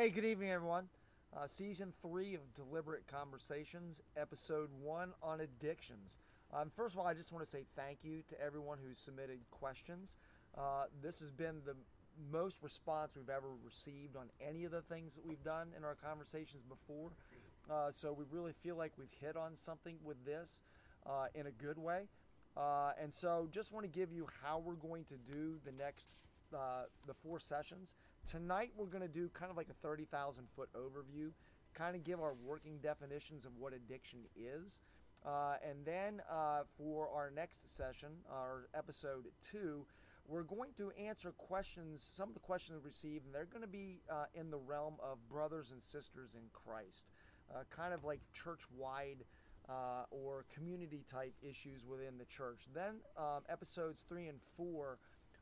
Hey, good evening, everyone. Uh, season three of Deliberate Conversations, episode one on addictions. Um, first of all, I just want to say thank you to everyone who submitted questions. Uh, this has been the most response we've ever received on any of the things that we've done in our conversations before. Uh, so we really feel like we've hit on something with this uh, in a good way. Uh, and so just want to give you how we're going to do the next uh, the four sessions. Tonight we're going to do kind of like a 30,000 foot overview, kind of give our working definitions of what addiction is. Uh, and then uh, for our next session, our episode two, we're going to answer questions, some of the questions we received, and they're going to be uh, in the realm of brothers and sisters in Christ, uh, kind of like church wide. Uh, or community type issues within the church. Then um, episodes three and four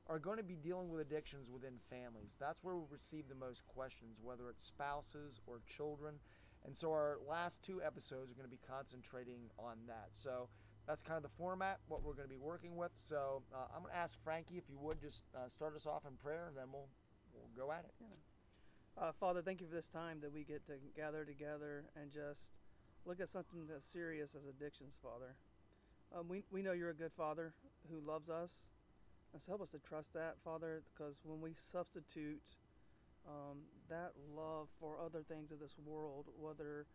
are going to be dealing with addictions within families. That's where we receive the most questions, whether it's spouses or children. And so our last two episodes are going to be concentrating on that. So that's kind of the format, what we're going to be working with. So uh, I'm going to ask Frankie if you would just uh, start us off in prayer, and then we'll we'll go at it. Yeah. Uh, Father, thank you for this time that we get to gather together and just look at something as serious as addictions, Father. Um, we, we know you're a good Father who loves us. And so help us to trust that, Father, because when we substitute um, that love for other things of this world, whether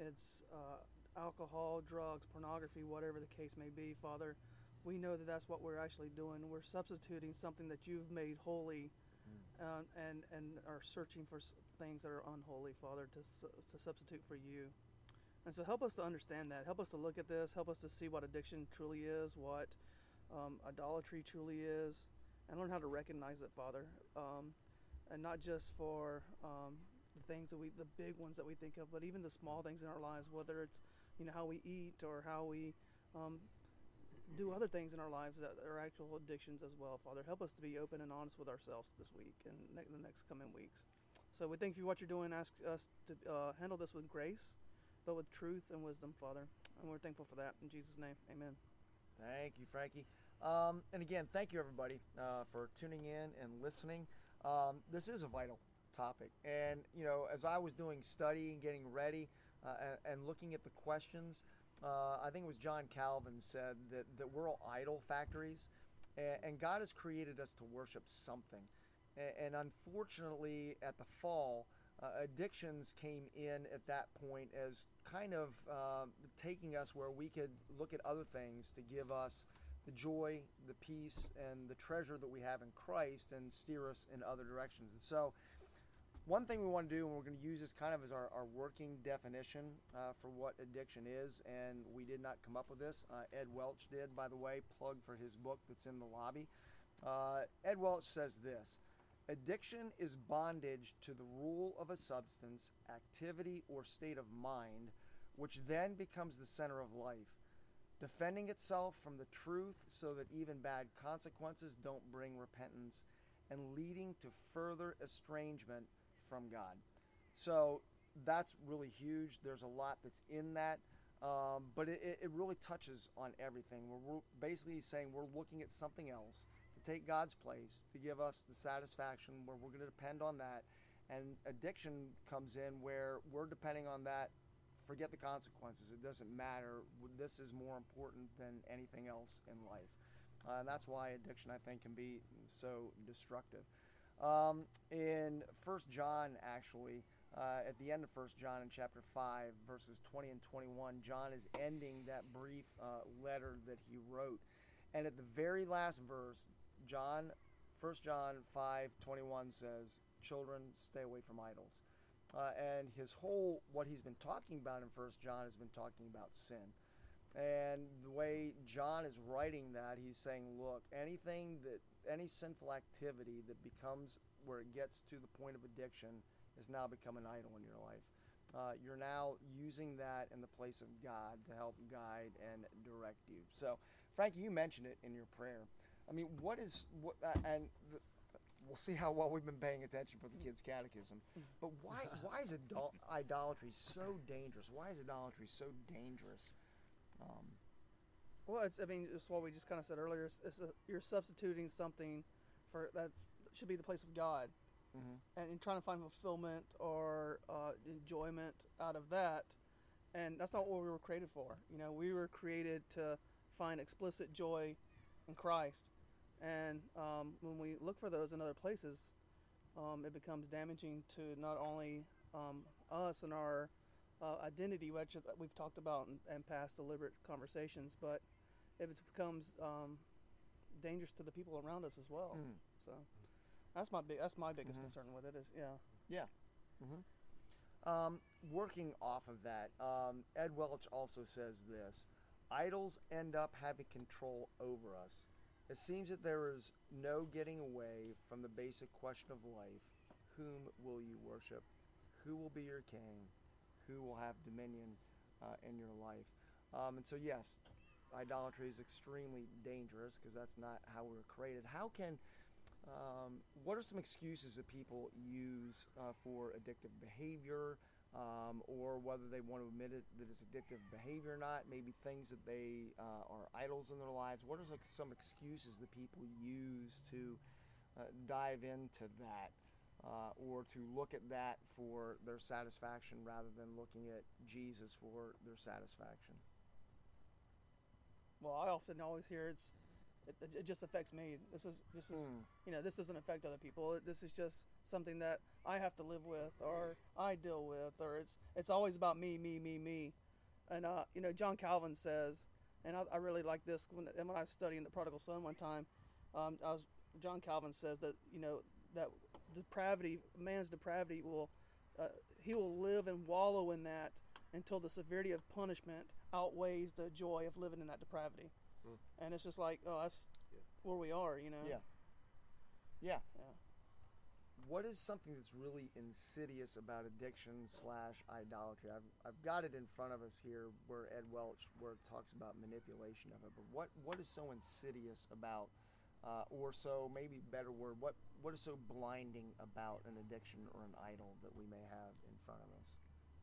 it's uh, alcohol, drugs, pornography, whatever the case may be, Father, we know that that's what we're actually doing. We're substituting something that you've made holy uh, and, and are searching for things that are unholy, Father, to, to substitute for you. And so help us to understand that. Help us to look at this. Help us to see what addiction truly is, what um, idolatry truly is, and learn how to recognize it, Father. Um, and not just for um, the things that we, the big ones that we think of, but even the small things in our lives, whether it's, you know, how we eat or how we um, do other things in our lives that are actual addictions as well, Father. Help us to be open and honest with ourselves this week and ne- the next coming weeks. So we thank you for what you're doing. Ask us to uh, handle this with grace but with truth and wisdom, Father. And we're thankful for that. In Jesus' name, amen. Thank you, Frankie. Um, and again, thank you, everybody, uh, for tuning in and listening. Um, this is a vital topic. And, you know, as I was doing study and getting ready uh, and, looking at the questions, uh, I think it was John Calvin said that, that we're all idol factories. And, and God has created us to worship something. And, and unfortunately, at the fall, uh, addictions came in at that point as kind of uh, taking us where we could look at other things to give us the joy, the peace, and the treasure that we have in Christ and steer us in other directions. And so, one thing we want to do, and we're going to use this kind of as our, our working definition uh, for what addiction is, and we did not come up with this. Uh, Ed Welch did, by the way, plug for his book that's in the lobby. Uh, Ed Welch says this Addiction is bondage to the rule of a substance, activity, or state of mind, which then becomes the center of life, defending itself from the truth so that even bad consequences don't bring repentance, and leading to further estrangement from God. So that's really huge. There's a lot that's in that. Um, but it, it really touches on everything. We're basically saying we're looking at something else take God's place, to give us the satisfaction where we're going to depend on that. And addiction comes in where we're depending on that. Forget the consequences. It doesn't matter. This is more important than anything else in life. Uh, and that's why addiction, I think, can be so destructive. Um, in First John, actually, uh, at the end of First John in chapter 5, verses 20 and 21, John is ending that brief uh, letter that he wrote. And at the very last verse, John, 1 John 5 21 says, Children, stay away from idols. Uh, and his whole, what he's been talking about in 1 John has been talking about sin. And the way John is writing that, he's saying, look, anything that, any sinful activity that becomes where it gets to the point of addiction is now become an idol in your life. Uh, you're now using that in the place of God to help guide and direct you. So, Frankie, you mentioned it in your prayer. I mean, what is what? Uh, and the, we'll see how well we've been paying attention for the kids' catechism. But why why is adult, idolatry so dangerous? Why is idolatry so dangerous? Um, well, it's I mean, it's what we just kind of said earlier. It's, it's a, you're substituting something for that should be the place of God. Mhm. and, and trying to find fulfillment or uh, enjoyment out of that. And that's not what we were created for. You know, we were created to find explicit joy in Christ. And um, when we look for those in other places, um, it becomes damaging to not only um, us and our uh, identity, which we've talked about in, in past deliberate conversations, but it becomes um, dangerous to the people around us as well. Mm. So that's my big that's my biggest Mhm. concern with it is yeah. Um, working off of that, um, Ed Welch also says this idols end up having control over us. It seems that there is no getting away from the basic question of life whom will you worship? Who will be your king? Who will have dominion uh, in your life? Um, and so, yes, idolatry is extremely dangerous because that's not how we were created. How can um, what are some excuses that people use uh, for addictive behavior, um, or whether they want to admit it that it's addictive behavior or not? Maybe things that they uh, are idols in their lives. What are like some excuses that people use to uh, dive into that, uh, or to look at that for their satisfaction rather than looking at Jesus for their satisfaction? Well, I often always hear it's it, it just affects me. This is this is Hmm. you know this doesn't affect other people. This is just something that I have to live with or I deal with or it's it's always about me, me, me, me. And uh, you know John Calvin says, and I, I really like this when and when I was studying the Prodigal Son one time, um, I was John Calvin says that you know that depravity, man's depravity will uh, he will live and wallow in that until the severity of punishment outweighs the joy of living in that depravity. Mm. And it's just like, oh, that's Yeah. where we are, you know. Yeah. Yeah. Yeah. What is something that's really insidious about addiction slash idolatry? I've, I've got it in front of us here where Ed Welch where talks about manipulation of it. But what, what is so insidious about, uh, or so maybe better word, what what is so blinding about an addiction or an idol that we may have in front of us?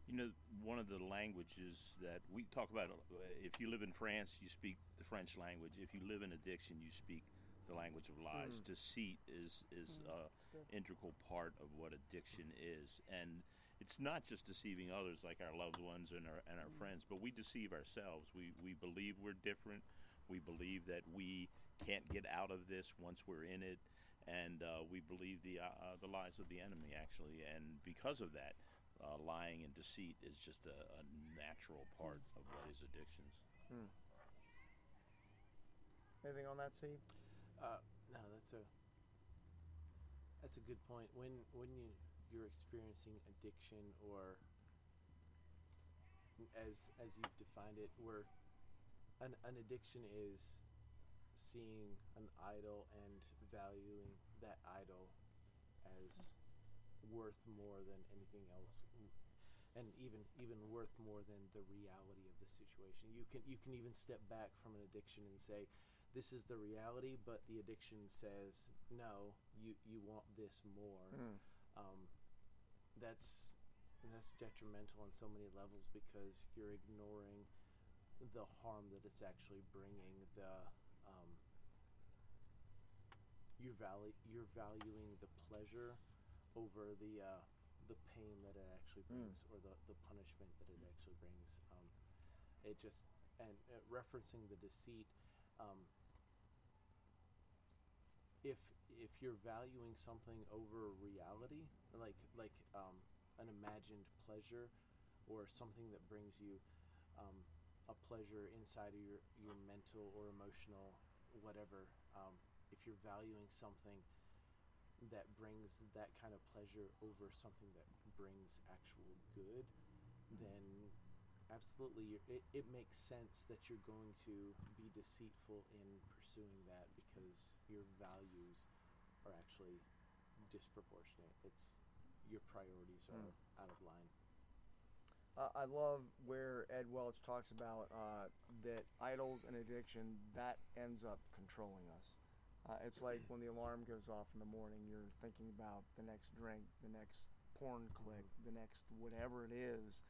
You know, one of the languages that we talk about, uh, if you live in France, you speak the French language. If you live in addiction, you speak the language of lies. Mm. Deceit is is Mm, a integral part of what addiction is, and it's not just deceiving others like our loved ones and our and our Mm. friends, but we deceive ourselves. We we believe we're different. We believe that we can't get out of this once we're in it, and uh, we believe the uh, uh, the lies of the enemy actually. And because of that, uh, lying and deceit is just a, a natural part of what is addictions. Anything on that, Steve? Uh, no, that's a that's a good point. When when you you're experiencing addiction or as as you've defined it, where an an addiction is seeing an idol and valuing that idol as worth more than anything else and even even worth more than the reality of the situation you can you can even step back from an addiction and say this is the reality but the addiction says no you you want this more Mm. um, that's that's detrimental on so many levels because you're ignoring the harm that it's actually bringing the um, you're value you're valuing the pleasure over the uh, the pain that it actually Mm. brings or the, the punishment that it actually brings um, it just and uh, referencing the deceit um, if if you're valuing something over reality like like um, an imagined pleasure or something that brings you um, a pleasure inside of your, your mental or emotional whatever um, if you're valuing something that brings that kind of pleasure over something that brings actual good then absolutely it, it makes sense that you're going to be deceitful in pursuing that because your values are actually disproportionate it's your priorities are Mm. out of line Uh, I love where Ed Welch talks about uh, that idols and addiction that ends up controlling us. Uh, it's like when the alarm goes off in the morning, you're thinking about the next drink, the next porn click, the next whatever it is.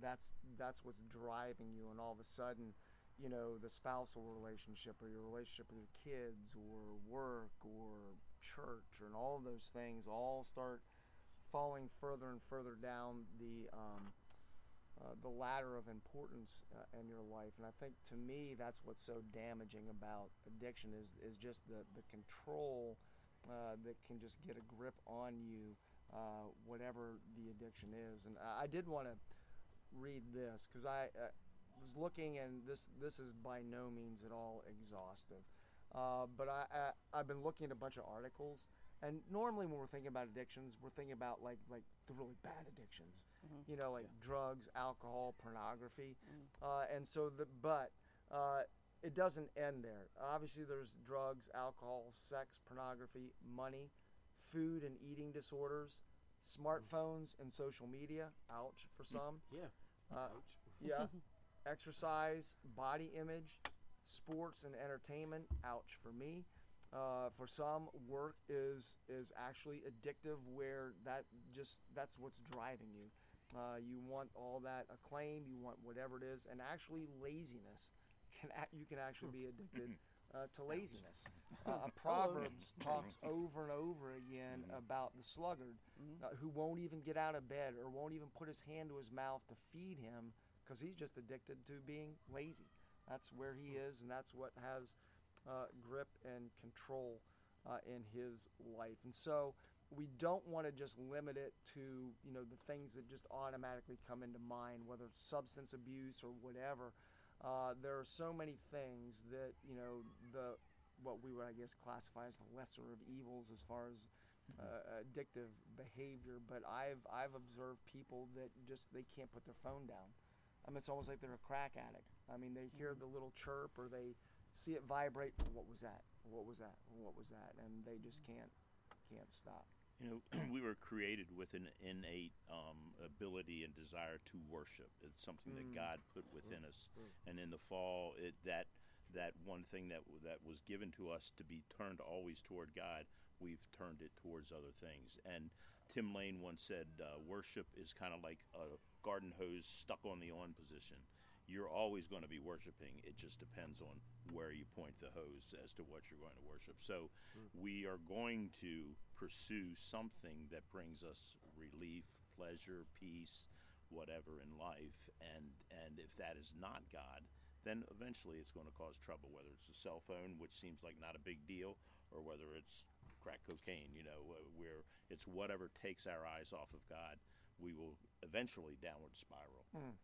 That's that's what's driving you, and all of a sudden, you know, the spousal relationship or your relationship with your kids or work or church and all of those things all start falling further and further down the um, uh, the ladder of importance uh, in your life. And I think to me that's what's so damaging about addiction is is just the the control uh, that can just get a grip on you, uh, whatever the addiction is. And I, I did want to read this because I uh, was looking, and this this is by no means at all exhaustive. Uh, but I, I I've been looking at a bunch of articles, and normally when we're thinking about addictions, we're thinking about like like the really bad addictions, Mhm. you know, like Yeah. drugs, alcohol, pornography, Mm. uh, and so the but uh, it doesn't end there. Obviously, there's drugs, alcohol, sex, pornography, money, food and eating disorders, smartphones and social media. Ouch for some. Yeah. Uh, Ouch. yeah. Exercise, body image, sports and entertainment. Ouch for me. Uh, for some, work is is actually addictive, where that just that's what's driving you. Uh, you want all that acclaim, you want whatever it is, and actually laziness can act, you can actually be addicted uh, to laziness. Uh, Proverbs talks over and over again about the sluggard Mhm. uh, who won't even get out of bed or won't even put his hand to his mouth to feed him because he's just addicted to being lazy. That's where he is, and that's what has uh, grip and control uh, in his life. And so we don't want to just limit it to you know the things that just automatically come into mind, whether it's substance abuse or whatever. Uh, there are so many things that you know the what we would I guess classify as the lesser of evils as far as uh, addictive behavior. But I've I've observed people that just they can't put their phone down. I mean, it's almost like they're a crack addict. I mean, they hear the little chirp or they see it vibrate. What was that? What was that? What was that? And they just can't can't stop. You know, we were created with an innate um, ability and desire to worship. It's something that God put within us, Mm. and in the fall, it that that one thing that that was given to us to be turned always toward God, we've turned it towards other things. And Tim Lane once said, uh, "Worship is kind of like a garden hose stuck on the on position." You're always going to be worshiping. It just depends on where you point the hose as to what you're going to worship. So, hmm. we are going to pursue something that brings us relief, pleasure, peace, whatever in life. And and if that is not God, then eventually it's going to cause trouble. Whether it's a cell phone, which seems like not a big deal, or whether it's crack cocaine. You know, where it's whatever takes our eyes off of God, we will eventually downward spiral. Hmm.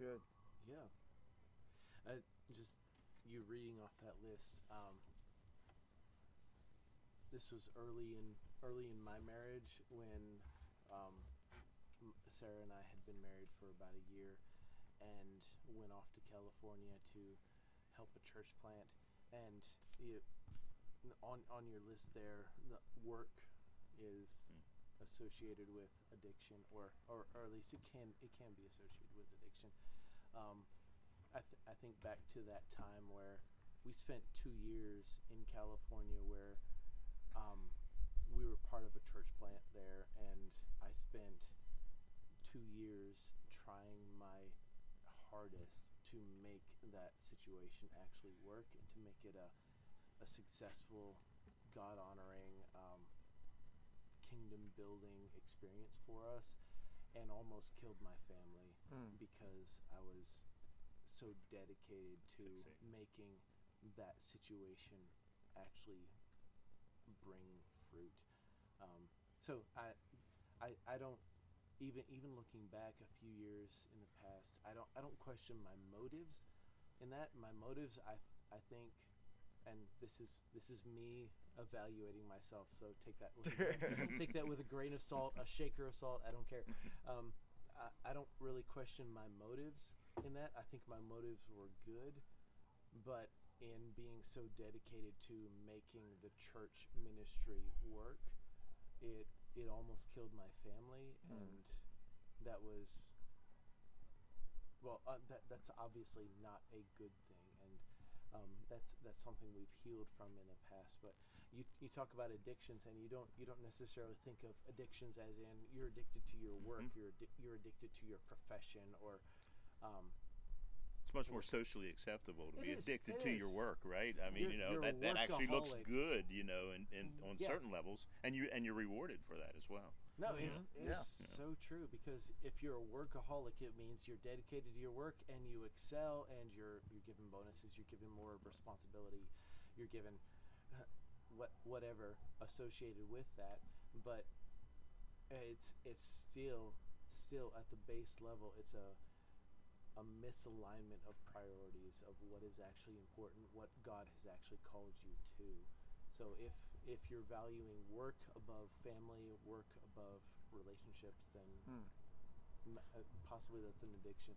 Good. Yeah. Uh, just you reading off that list. Um, this was early in early in my marriage when um, Sarah and I had been married for about a year, and went off to California to help a church plant. And you, on on your list there, the work is. Associated with addiction, or, or or at least it can it can be associated with addiction. Um, I th- I think back to that time where we spent two years in California where um, we were part of a church plant there, and I spent two years trying my hardest to make that situation actually work and to make it a, a successful, God honoring, um, kingdom building experience for us, and almost killed my family Mm. because I was so dedicated to making that situation actually bring fruit. Um, so I, I, I don't even even looking back a few years in the past, I don't I don't question my motives in that. My motives, I I think, and this is this is me evaluating myself. So take that with a grain- take that with a grain of salt, a shaker of salt. I don't care. Um, I, I don't really question my motives in that. I think my motives were good, but in being so dedicated to making the church ministry work, it it almost killed my family, Mm. and that was well, uh, that that's obviously not a good um, that's that's something we've healed from in the past. But you you talk about addictions, and you don't you don't necessarily think of addictions as in you're addicted to your work, Mhm. you're addi- you're addicted to your profession, or um, it's much more socially acceptable to It be is, addicted to your work, right? I mean, You're- you know, that, that actually looks good, you know, and, and on Yeah. certain levels, and you and you're rewarded for that as well. No, it's, Mhm. it's Yeah. so true because if you're a workaholic, it means you're dedicated to your work and you excel, and you're you're given bonuses, you're given more responsibility, you're given uh, what whatever associated with that. But it's it's still still at the base level, it's a a misalignment of priorities of what is actually important, what God has actually called you to. So if if you're valuing work above family, work above relationships, then Hmm. m- uh, possibly that's an addiction.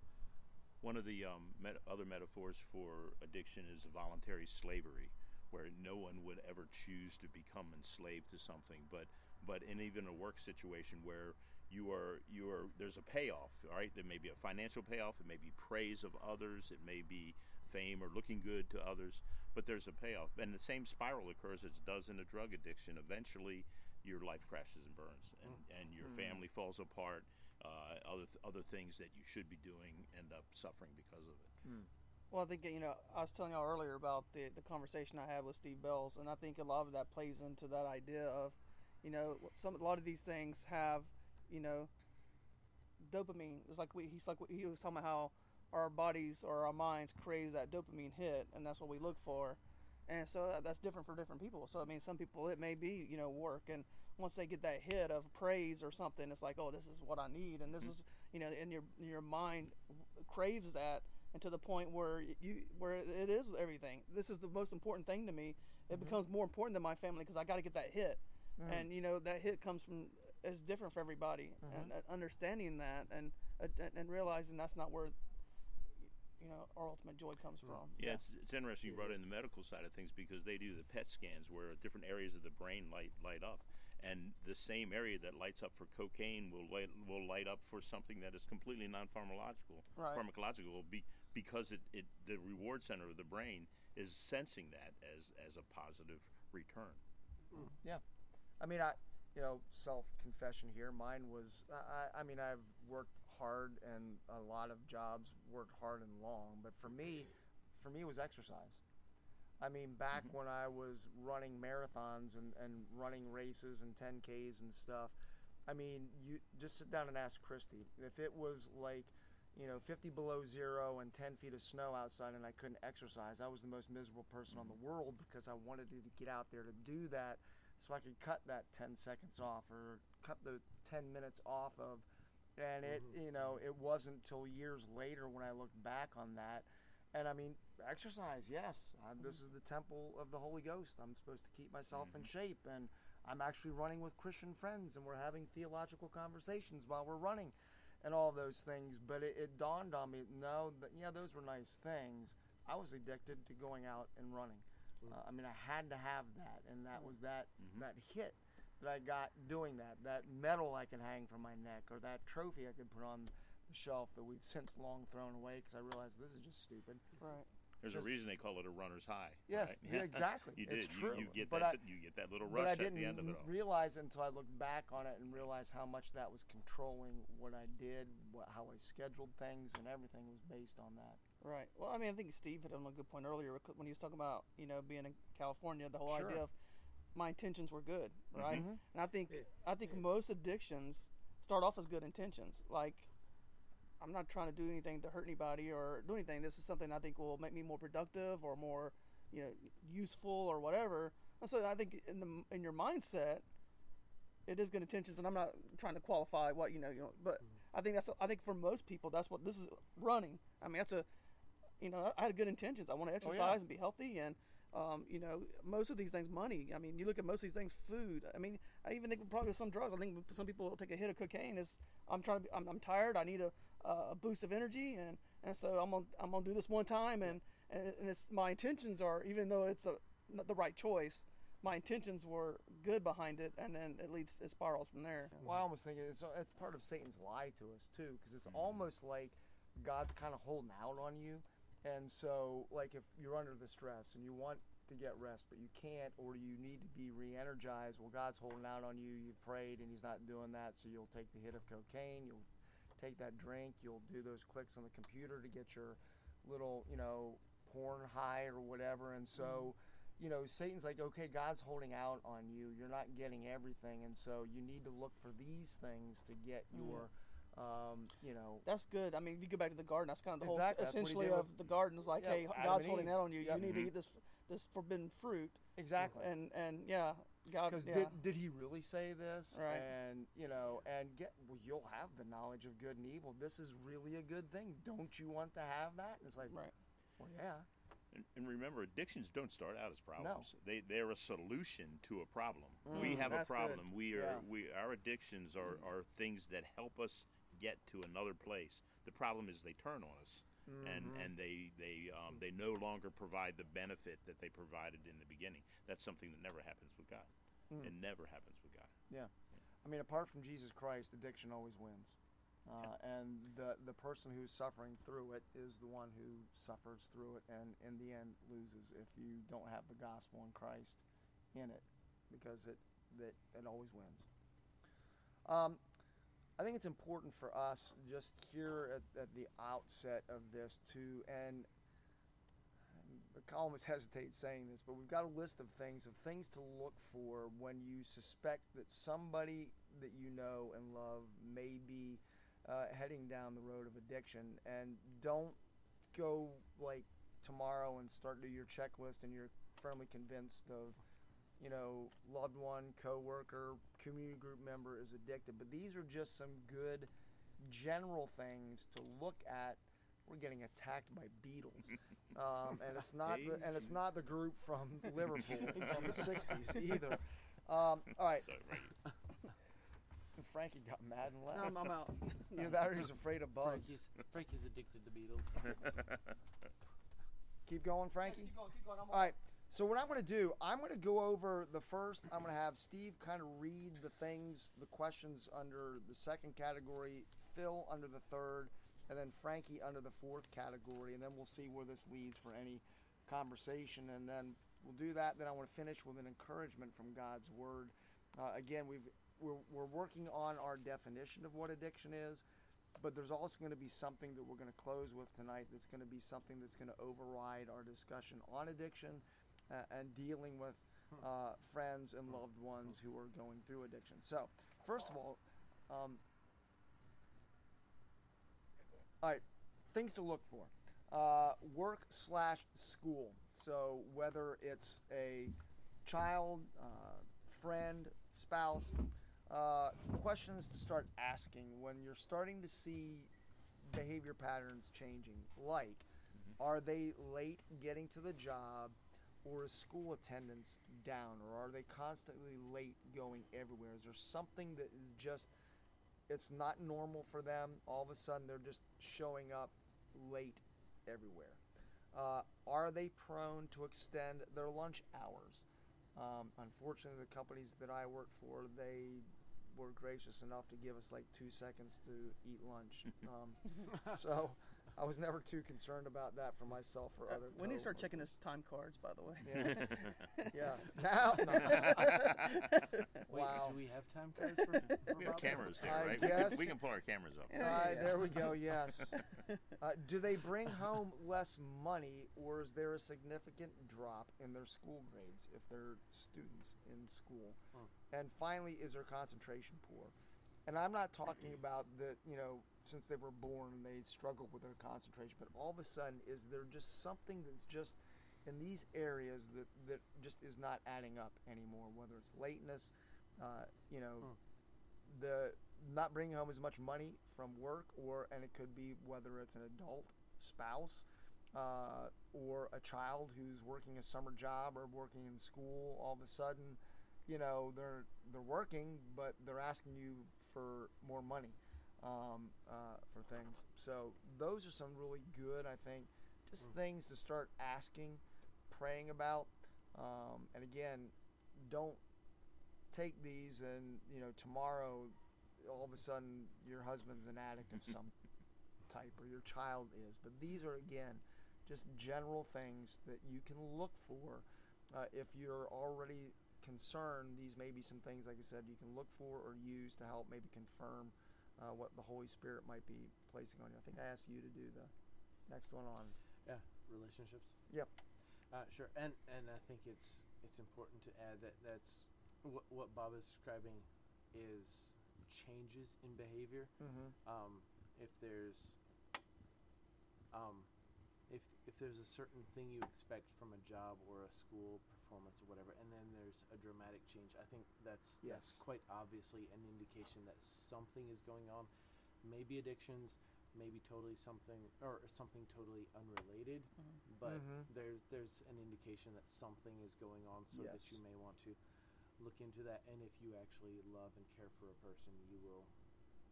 One of the um, met- other metaphors for addiction is voluntary slavery, where no one would ever choose to become enslaved to something, but but in even a work situation where you are you are there's a payoff, all right? There may be a financial payoff, it may be praise of others, it may be fame or looking good to others, but there's a payoff. And the same spiral occurs as it does in a drug addiction. Eventually, your life crashes and burns, and, mm. and your mm. family falls apart. Uh, other th- other things that you should be doing end up suffering because of it. Hmm. Well, I think you know I was telling y'all earlier about the the conversation I had with Steve Bells, and I think a lot of that plays into that idea of, you know, some a lot of these things have, you know, dopamine. It's like we he's like he was talking about how our bodies or our minds crave that dopamine hit, and that's what we look for. And so uh, that's different for different people. So I mean, some people it may be you know work, and once they get that hit of praise or something, it's like, oh, this is what I need, and this mm-hmm. is you know, and your your mind craves that, and to the point where you where it is everything. This is the most important thing to me. It mm-hmm. becomes more important than my family because I got to get that hit, mm-hmm. and you know that hit comes from is different for everybody, and uh, understanding that and uh, and realizing that's not where you know our ultimate joy comes hmm. from. Yeah, It's, it's interesting you brought in the medical side of things because they do the PET scans where different areas of the brain light light up, and the same area that lights up for cocaine will light will light up for something that is completely non-pharmacological. Right. Pharmacological be, because it, it the reward center of the brain is sensing that as as a positive return. Hmm. Yeah. I mean, I, you know, self confession here. Mine was, I, I mean, I've worked hard and a lot of jobs worked hard and long, but for me, for me, it was exercise. I mean, back mm-hmm. when I was running marathons and, and running races and 10Ks and stuff, I mean, you just sit down and ask Christy. If it was like, you know, 50 below zero and 10 feet of snow outside and I couldn't exercise, I was the most miserable person on the mm-hmm. world because I wanted to get out there to do that so I could cut that 10 seconds off or cut the 10 minutes off of. And it, you know, it wasn't till years later when I looked back on that. And I mean, exercise, yes. Uh, this is the temple of the Holy Ghost. I'm supposed to keep myself in shape. And I'm actually running with Christian friends and we're having theological conversations while we're running and all those things. But it, it dawned on me no, th- yeah, those were nice things. I was addicted to going out and running. Uh, I mean, I had to have that, and that was that that hit that I got doing that. That medal I could hang from my neck, or that trophy I could put on the shelf that we've since long thrown away because I realized this is just stupid. Right. There's a reason they call it a runner's high. Yes, right? yeah, exactly. you did. It's did. true. You, you get But that. I- you get that little rush I at didn't the end of it all. realize until I looked back on it and realized how much that was controlling what I did, what, how I scheduled things, and everything was based on that. Right. Well, I mean, I think Steve hit on a good point earlier when he was talking about you know being in California. The whole Sure. idea of my intentions were good, right? Mhm. And I think Yeah. I think most addictions start off as good intentions. Like, I'm not trying to do anything to hurt anybody or do anything. This is something I think will make me more productive or more, you know, useful or whatever. And so I think in the in your mindset, it is good intentions. And I'm not trying to qualify what you know, you know, but I think that's I think for most people that's what this is running. I mean, that's a you know, I had good intentions. I want to Oh, exercise yeah. and be healthy, and um, you know, most of these things, money. I mean, you look at most of these things, food. I mean, I even think probably some drugs. I think some people will take a hit of cocaine. Is I'm trying to, be, I'm, I'm tired. I need a, a boost of energy, and and so I'm gonna I'm gonna do this one time, and and, and it's my intentions are even though it's a not the right choice, my intentions were good behind it, and then it leads it spirals from there. Well, I almost think it's it's part of Satan's lie to us too, because it's almost like God's kind of holding out on you, and so like if you're under the stress and you want to get rest but you can't, or you need to be re-energized, well, God's holding out on you. You've prayed and He's not doing that, so you'll take the hit of cocaine, you'll take that drink, you'll do those clicks on the computer to get your little, you know, porn high or whatever. And so, you know, Satan's like, okay, God's holding out on you. You're not getting everything. And so you need to look for these things to get Mm. Your, um, you know, That's good. I mean, if you go back to the garden, that's kind of the Exactly, whole that's essentially of with- the garden is like, yeah, hey, Adam God's holding that on you. Yep. You need to Mhm. eat this this forbidden fruit. exactly. And and yeah, God. Because Yeah. did, did he really say this? Right. And you know, and get well, you'll have the knowledge of good and evil. This is really a good thing. Don't you want to have that? And it's like, right. well, yeah. And, and remember, addictions don't start out as problems. No. They they're a solution to a problem. we Mm, have a that's good. problem. We are Yeah. we our addictions are, are things that help us get to another place. The problem is they turn on us. And, Mhm. and they they um, they no longer provide the benefit that they provided in the beginning. That's something that never happens with God. Mm. It never happens with God. Yeah. I mean, apart from Jesus Christ, addiction always wins. Uh, and the the person who's suffering through it is the one who suffers through it, and in the end loses if you don't have the gospel in Christ in it, because it that it always wins. Um, I think it's important for us just here at, at the outset of this to and. the almost hesitates saying this, but we've got a list of things of things to look for when you suspect that somebody that you know and love may be uh, heading down the road of addiction, and don't go like tomorrow and start do your checklist and you're firmly convinced of you know loved one, coworker, community group member is addicted. But these are just some good general things to look at. We're getting attacked by beetles, um, and it's not the, and it's not the group from Liverpool from the '60s either. Um, all right, So right, Frankie got mad and No, left. I'm, I'm out. Either that he's afraid of bugs. Frankie's, Frankie's addicted to beetles. Keep going, Frankie. Keep going, keep going. I'm All right. So what I'm going to do, I'm going to go over the first. I'm going to have Steve kind of read the things, the questions under the second category, Phil under the third, and then Frankie under the fourth category, and then we'll see where this leads for any conversation, and then we'll do that. Then I want to finish with an encouragement from God's Word. Uh, again, we've we're, we're working on our definition of what addiction is, but there's also going to be something that we're going to close with tonight. That's going to be something that's going to override our discussion on addiction uh, and dealing with uh, friends and loved ones who are going through addiction. So, first of all, um, all right, things to look for. Uh, work slash school. So whether it's a child, uh, friend, spouse, uh, questions to start asking when you're starting to see behavior patterns changing. Like, are they late getting to the job, or is school attendance down, or are they constantly late going everywhere? Is there something that is just it's not normal for them. All of a sudden, they're just showing up late everywhere. Uh, are they prone to extend their lunch hours? Um, unfortunately, the companies that I work for, they were gracious enough to give us like two seconds to eat lunch. Um, so I was never too concerned about that for myself or other. We need you start checking his time cards, by the way. Yeah, yeah. Now, no. Wait, Wow. do we have time cards for, for we have Bob? cameras there, I right? We can, guess. we can pull our cameras up. Yeah. Uh, there we go. Yes. Uh, do they bring home less money, or is there a significant drop in their school grades if they're students in school? Hmm. And finally, is their concentration poor? And I'm not talking about the you know since they were born and they struggle with their concentration, but all of a sudden, is there just something that's just in these areas that that just is not adding up anymore? Whether it's lateness, uh, you know, Hmm. the not bringing home as much money from work, or and it could be whether it's an adult spouse uh, or a child who's working a summer job or working in school. All of a sudden, you know they're they're working, but they're asking you for more money um, uh, for things. So those are some really good, I think, just Mm. things to start asking, praying about, um, and again, don't take these and you know tomorrow all of a sudden your husband's an addict of some type or your child is but these are again just general things that you can look for uh, if you're already concerned these may be some things like i said you can look for or use to help maybe confirm uh, what the holy spirit might be placing on you i think i asked you to do the next one on Yeah, relationships. Yep. Uh, sure, and and I think it's it's important to add that that's what what Bob is describing is changes in behavior. Mm-hmm. Um, if there's um, if if there's a certain thing you expect from a job or a school performance or whatever, and then there's a dramatic change, I think that's that's quite obviously an indication that something is going on. Maybe addictions, maybe totally something or something totally unrelated, Mhm. but Mhm. there's there's an indication that something is going on, so that you may want to look into that. And if you actually love and care for a person, you will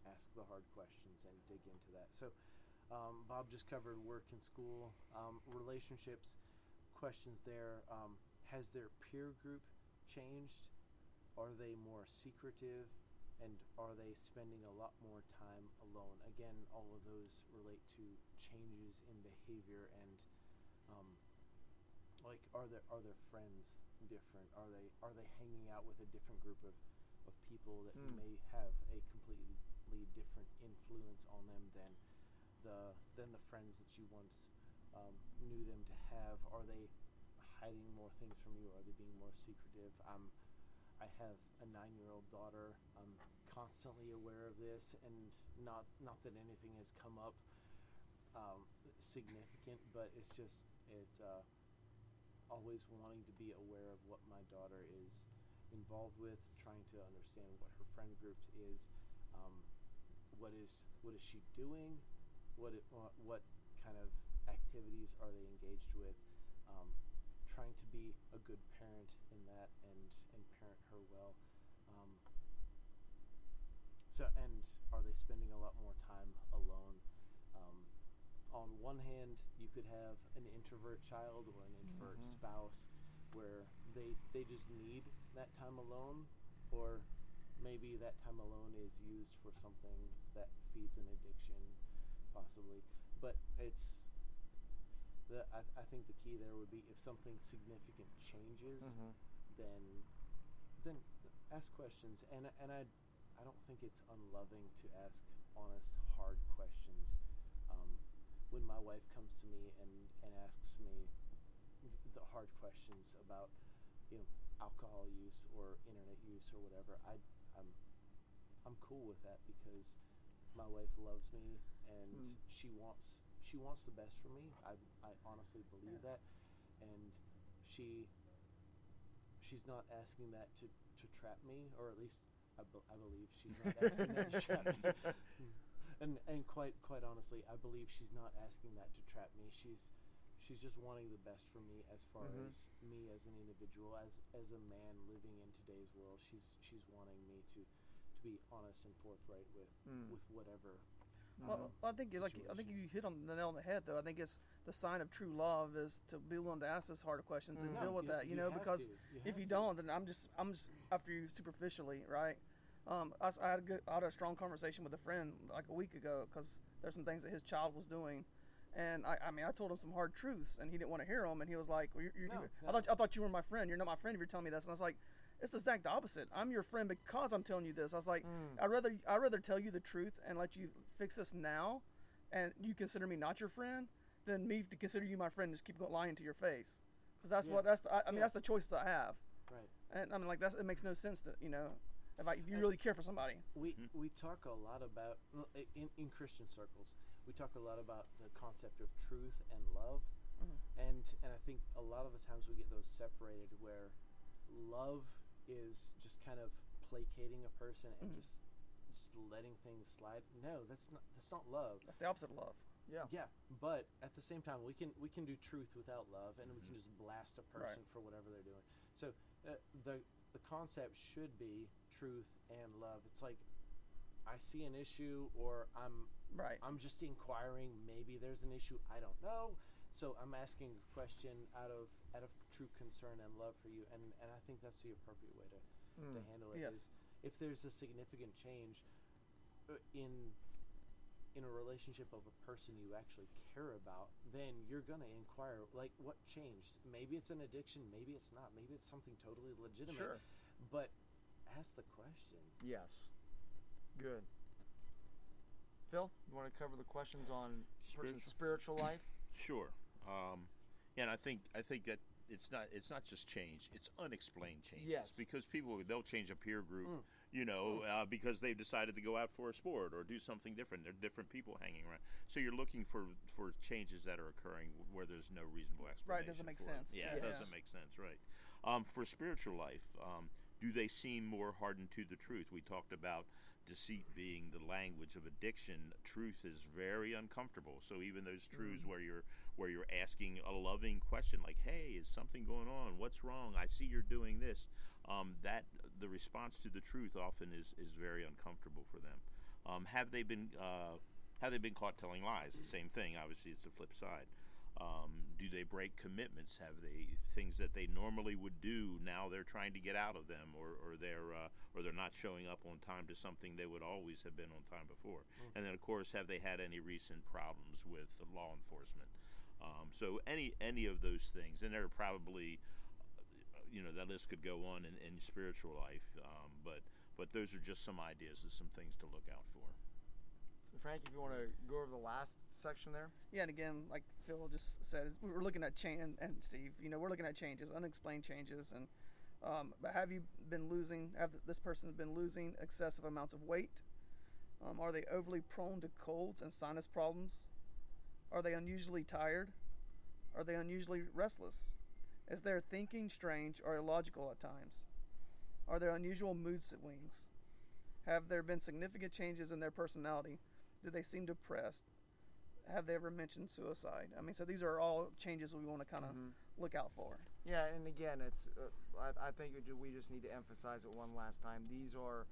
ask the hard questions and dig into that. So, um, Bob just covered work and school, um, relationships, questions there. Um, has their peer group changed? Are they more secretive? And are they spending a lot more time alone? Again, all of those relate to changes in behavior and um, like are their are their friends different? Are they are they hanging out with a different group of, of people that Mm. may have a completely different influence on them than the than the friends that you once um, knew them to have? Are they hiding more things from you? Are they being more secretive? Um, I have a nine-year-old daughter. I'm constantly aware of this, and not not that anything has come up um, significant, but it's just it's uh, always wanting to be aware of what my daughter is involved with, trying to understand what her friend group is, um, what is what is she doing, what it, what kind of activities are they engaged with, um, trying to be a good parent in that and and parent her well. Um, so and are they spending a lot more time alone? Um, on one hand, you could have an introvert child or an introvert Mhm. spouse where they they just need that time alone, or maybe that time alone is used for something that feeds an addiction, possibly. But it's the I, I think the key there would be if something significant changes, Mm-hmm. then then ask questions and and I I don't think it's unloving to ask honest hard questions. Um, when my wife comes to me and, and asks me the hard questions about you know alcohol use or internet use or whatever, I I'm I'm cool with that because my wife loves me and Mm. she wants she wants the best for me. I I honestly believe Yeah. that, and she she's not asking that to, to trap me, or at least I, be- I believe she's not asking that to trap me. And and quite quite honestly, I believe she's not asking that to trap me. She's she's just wanting the best for me as far Mhm. as me as an individual, as as a man living in today's world. She's she's wanting me to to be honest and forthright with Mm. with whatever. Well, I think like I think you hit on the nail on the head though. I think it's the sign of true love is to be willing to ask those harder questions and Mm. deal with you- that. You, you know, because. You if you to. don't, then I'm just I'm just after you superficially, right? Um, I, I had a good, I had a strong conversation with a friend like a week ago because there's some things that his child was doing, and I, I mean I told him some hard truths and he didn't want to hear them and he was like, well, you're, you're, No, I no. thought I thought you were my friend. You're not my friend if you're telling me this. And I was like, it's the exact opposite. I'm your friend because I'm telling you this. I was like, Mm. I'd rather I'd rather tell you the truth and let you fix this now, and you consider me not your friend, then me to consider you my friend and just keep going lying to your face. Because that's Yeah. what that's the, I, I mean Yeah. that's the choice that I have. Right. And I mean, like that's it makes no sense to you know, if I, if you And- really care for somebody. We Mhm. we talk a lot about in in Christian circles. We talk a lot about the concept of truth and love, Mhm. and and I think a lot of the times we get those separated where love is just kind of placating a person and Mhm. just just letting things slide. No, that's not that's not love. That's the opposite of love. Yeah. Yeah, but at the same time, we can we can do truth without love, and we can just blast a Right. person for whatever they're doing. So uh, the the concept should be truth and love. It's like I see an issue, or I'm Right. I'm just inquiring. Maybe there's an issue. I don't know. So I'm asking a question out of out of true concern and love for you, and and I think that's the appropriate way to to Mm. handle it. Yes. Is if there's a significant change uh, in in a relationship of a person you actually care about, then you're gonna inquire like what changed. Maybe it's an addiction. Maybe it's not. Maybe it's something totally legitimate. Sure. But ask the question. Yes. Good. Phil, you want to cover the questions on Spiritual? person's spiritual life? Sure. Um, and I think I think that it's not it's not just change; it's unexplained change. Yes. Because people they'll change a peer group, Mm. you know, uh, because they've decided to go out for a sport or do something different. There are different people hanging around, so you're looking for for changes that are occurring where there's no reasonable explanation. Right, doesn't make for it. sense. Yeah, it doesn't make sense, right? Um, for spiritual life, um, do they seem more hardened to the truth? We talked about deceit being the language of addiction. Truth is very uncomfortable. So even those truths where you're where you're asking a loving question like, "Hey, is something going on? What's wrong? I see you're doing this." Um, that the response to the truth often is is very uncomfortable for them. Um, have they been uh, have they been caught telling lies? The same thing. Obviously, it's the flip side. Um, do they break commitments? Have they things that they normally would do now they're trying to get out of them, or, or they're uh, or they're not showing up on time to something they would always have been on time before? And then of course, have they had any recent problems with law enforcement? Um, so any any of those things, and there are probably uh, you know that list could go on in, in spiritual life, um, but but those are just some ideas of some things to look out for. So Frank, if you want to go over the last section there. Yeah, and again, like Phil just said, we were looking at change, and, and Steve, you know, we're looking at changes, unexplained changes, and um, but have you been losing? Have this person been losing excessive amounts of weight? Um, are they overly prone to colds and sinus problems? Are they unusually tired? Are they unusually restless? Is their thinking strange or illogical at times? Are there unusual mood swings? Have there been significant changes in their personality? Do they seem depressed? Have they ever mentioned suicide? I mean, so these are all changes we want to kind of Mhm. look out for. Yeah, and again, it's uh, I, I think we just need to emphasize it one last time. These are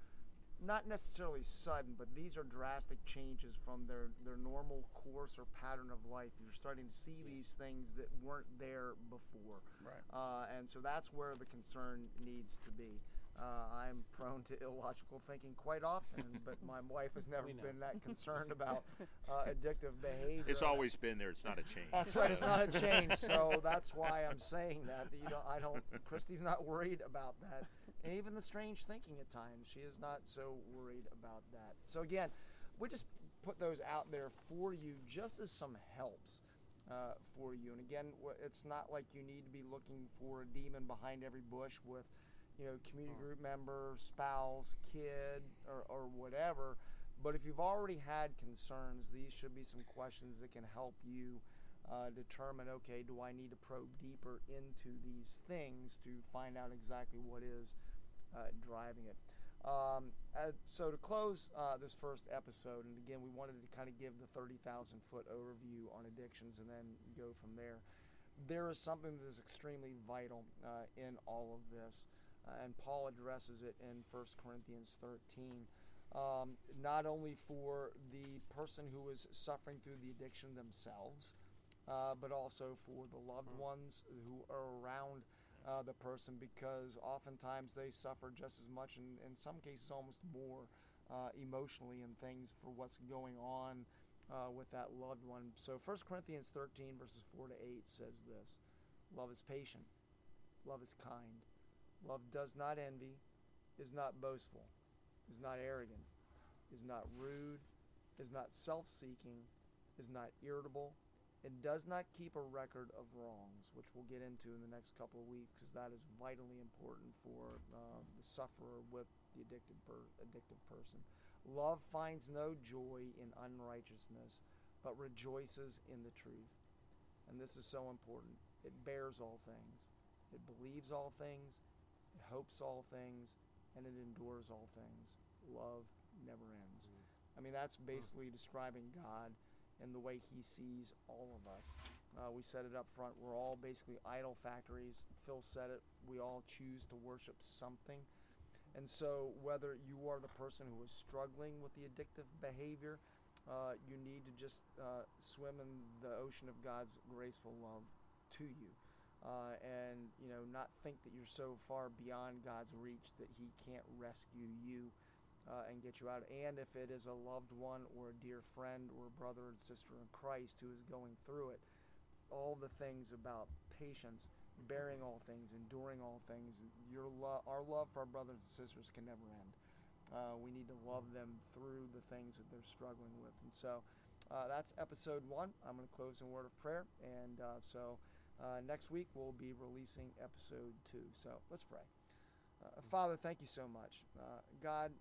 not necessarily sudden, but these are drastic changes from their their normal course or pattern of life. You're starting to see these things that weren't there before, Right. uh, and so that's where the concern needs to be. Uh, I'm prone to illogical thinking quite often, but my wife has never been that concerned about uh, addictive behavior. It's always been there. It's not a change. That's right. It's not a change, so that's why I'm saying that. that you don't, I don't. Christy's not worried about that, and even the strange thinking at times, she is not so worried about that. So again, we just put those out there for you, just as some helps uh, for you. And again, it's not like you need to be looking for a demon behind every bush with, you know, community Oh. group member, spouse, kid, or, or whatever. But if you've already had concerns, these should be some questions that can help you uh, determine okay, do I need to probe deeper into these things to find out exactly what is uh, driving it? Um, uh, so to close uh, this first episode, and again, we wanted to kind of give the 30,000 foot overview on addictions and then go from there. There is something that is extremely vital uh, in all of this, uh, and Paul addresses it in 1 Corinthians 13 um, not only for the person who is suffering through the addiction themselves, uh, but also for the loved Mm. ones who are around uh, the person because oftentimes they suffer just as much, and in some cases almost more, uh, emotionally and things for what's going on uh, with that loved one. So 1 Corinthians 13, verses 4 to 8 says this Love is patient, love is kind, love does not envy, is not boastful is not arrogant, is not rude, is not self seeking, is not irritable, and does not keep a record of wrongs, which we'll get into in the next couple of weeks because that is vitally important for uh, the sufferer with the addicted, per- addictive person. Love finds no joy in unrighteousness, but rejoices in the truth. And this is so important. It bears all things, it believes all things, it hopes all things, and it endures all things. Love never ends. I mean, that's basically describing God and the way He sees all of us. Uh, we said it up front. We're all basically idol factories. Phil said it. We all choose to worship something. And so, whether you are the person who is struggling with the addictive behavior, uh, you need to just uh, swim in the ocean of God's graceful love to you uh, and you know not think that you're so far beyond God's reach that He can't rescue you uh, and get you out. And if it is a loved one or a dear friend or brother and sister in Christ who is going through it, all the things about patience, bearing all things, enduring all things, your lo- our love for our brothers and sisters can never end. Uh, we need to love them through the things that they're struggling with, and so. Uh, that's episode one. I'm going to close in word of prayer. And uh, so uh, next week we'll be releasing episode two. So let's pray. Uh, Father, thank you so much. Uh, God,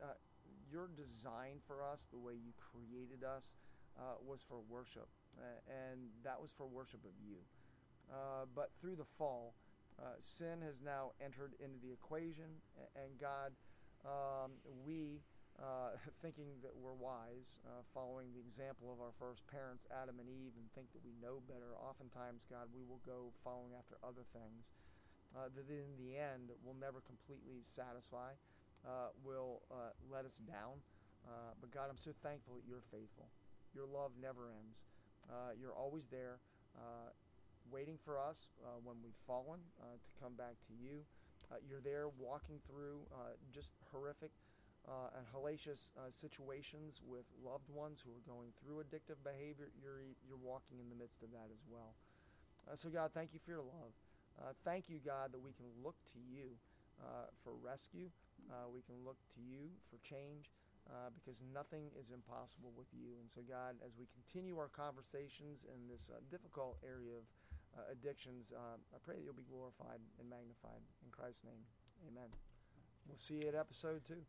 your design for us, the way you created us, was for worship. and that was for worship of you. but through the fall, sin has now entered into the equation. And God, um, we uh, thinking that we're wise, uh, following the example of our first parents, Adam and Eve, and think that we know better. Oftentimes, God, we will go following after other things uh, that in the end will never completely satisfy, uh, will uh, let us down. Uh, but God, I'm so thankful that you're faithful. Your love never ends. you're always there, waiting for us when we've fallen to come back to you. you're there walking through just horrific uh, and hellacious uh, situations with loved ones who are going through addictive behavior, you're, you're walking in the midst of that as well. Uh, so, God, thank you for your love. Uh, thank you, God, that we can look to you uh, for rescue. Uh, we can look to you for change because nothing is impossible with you. And so, God, as we continue our conversations in this difficult area of addictions, I pray that you'll be glorified and magnified. In Christ's name, amen. We'll see you at episode two.